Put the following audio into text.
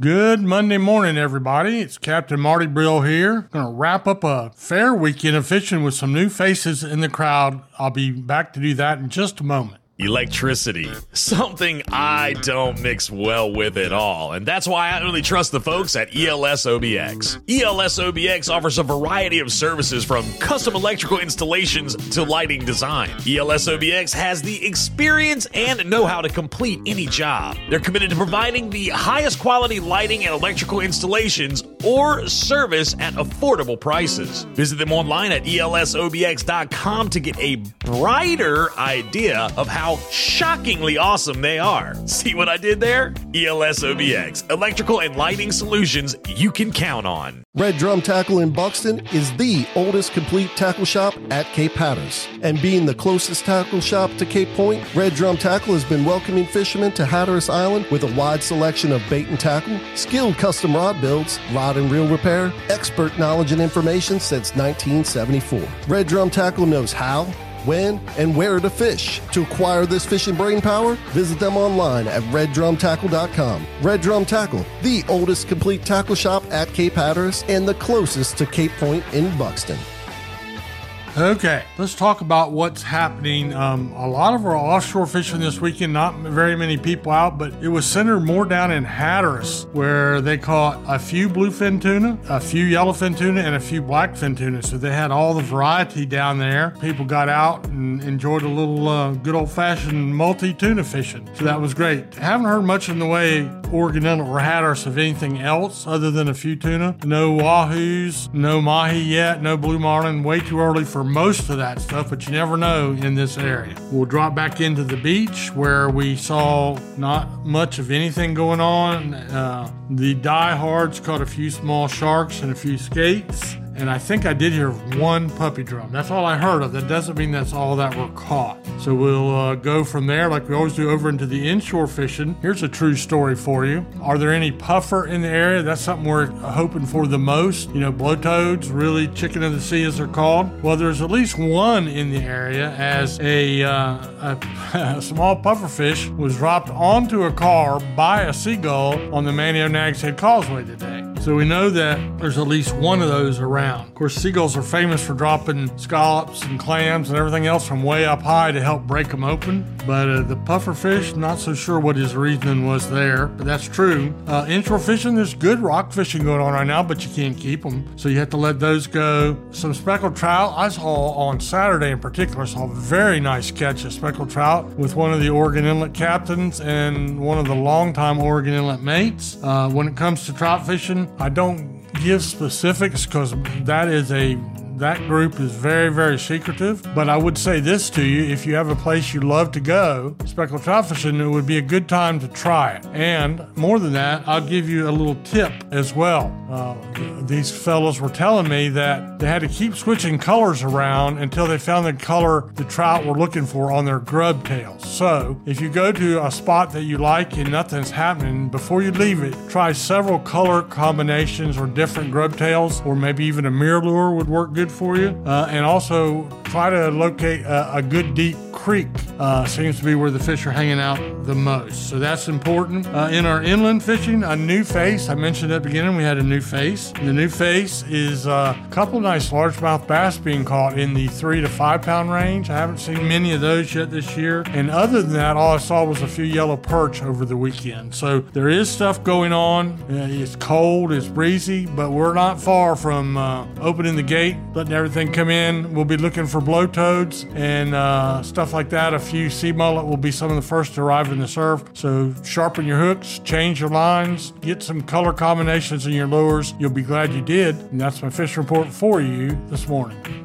Good Monday morning, everybody. It's Captain Marty Brill here. Going to wrap up a fair weekend of fishing with some new faces in the crowd. I'll be back to do that in just a moment. Electricity. Something I don't mix well with at all. And that's why I only trust the folks at ELS OBX. ELS OBX offers a variety of services from custom electrical installations to lighting design. ELS OBX has the experience and know how to complete any job. They're committed to providing the highest quality lighting and electrical installations or service at affordable prices. Visit them online at elsobx.com to get a brighter idea of how shockingly awesome they are. See what I did there? ELSOBX, electrical and lighting solutions you can count on. Red Drum Tackle in Buxton is the oldest complete tackle shop at Cape Hatteras. And being the closest tackle shop to Cape Point, Red Drum Tackle has been welcoming fishermen to Hatteras Island with a wide selection of bait and tackle, skilled custom rod builds, rod and reel repair, expert knowledge and information since 1974. Red Drum Tackle knows how, when, and where to fish. To acquire this fishing brain power, visit them online at reddrumtackle.com. Red Drum Tackle, the oldest complete tackle shop at Cape Hatteras and the closest to Cape Point in Buxton. Okay, let's talk about what's happening. Um, a lot of our offshore fishing this weekend, not very many people out, but it was centered more down in Hatteras, where they caught a few bluefin tuna, a few yellowfin tuna, and a few blackfin tuna. So they had all the variety down there. People got out and enjoyed a little uh, good old fashioned multi tuna fishing. So that was great. Haven't heard much in the way Oregon or Hatteras of anything else other than a few tuna. No wahoos, no mahi yet, no blue marlin. Way too early for most of that stuff, but you never know in this area. We'll drop back into the beach where we saw not much of anything going on. Uh, the diehards caught a few small sharks and a few skates. And I think I did hear one puppy drum. That's all I heard of. That doesn't mean that's all that were caught. So we'll uh, go from there, like we always do, over into the inshore fishing. Here's a true story for you. Are there any puffer in the area? That's something we're hoping for the most. You know, blowtoads, really chicken of the sea as they're called. Well, there's at least one in the area as a, uh, a, a small was dropped onto a car by a seagull on the Manteo Nags Head Causeway today. So we know that there's at least one of those around. Of course, seagulls are famous for dropping scallops and clams and everything else from way up high to help break them open. But uh, the pufferfish, not so sure what his reasoning was there, but that's true. Uh, inshore fishing, there's good rock fishing going on right now, but you can't keep them, so you have to let those go. Some speckled trout, I saw on Saturday in particular, saw a very nice catch of speckled trout with one of the Oregon Inlet captains and one of the longtime Oregon Inlet mates. Uh, when it comes to trout fishing, I don't give specifics because that is a that group is very very secretive but i would say this to you if you have a place you love to go speckled trout fishing it would be a good time to try it. And more than that i'll give you a little tip as well. Uh, these fellows were telling me that they had to keep switching colors around until they found the color the trout were looking for on their grub tails. So if you go to a spot that you like and nothing's happening before you leave it try several color combinations or different grub tails or maybe even a mirror lure would work good for you. Uh, and also try to locate a, a good deep creek. Uh, seems to be where the fish are hanging out the most. So that's important. Uh, in our inland fishing, a new face. I mentioned at the beginning we had a new face. The new face is a couple nice largemouth bass being caught in the three to five pound range. I haven't seen many of those yet this year. And other than that, all I saw was a few yellow perch over the weekend. So there is stuff going on. Uh, it's cold, it's breezy, but we're not far from uh, opening the gate, letting everything come in. We'll be looking for blowtoads and uh, stuff like that. A few sea mullet will be some of the first to arrive in the surf. So sharpen your hooks, change your lines, get some color combinations in your lures. You'll be glad you did. And that's my fish report for you this morning.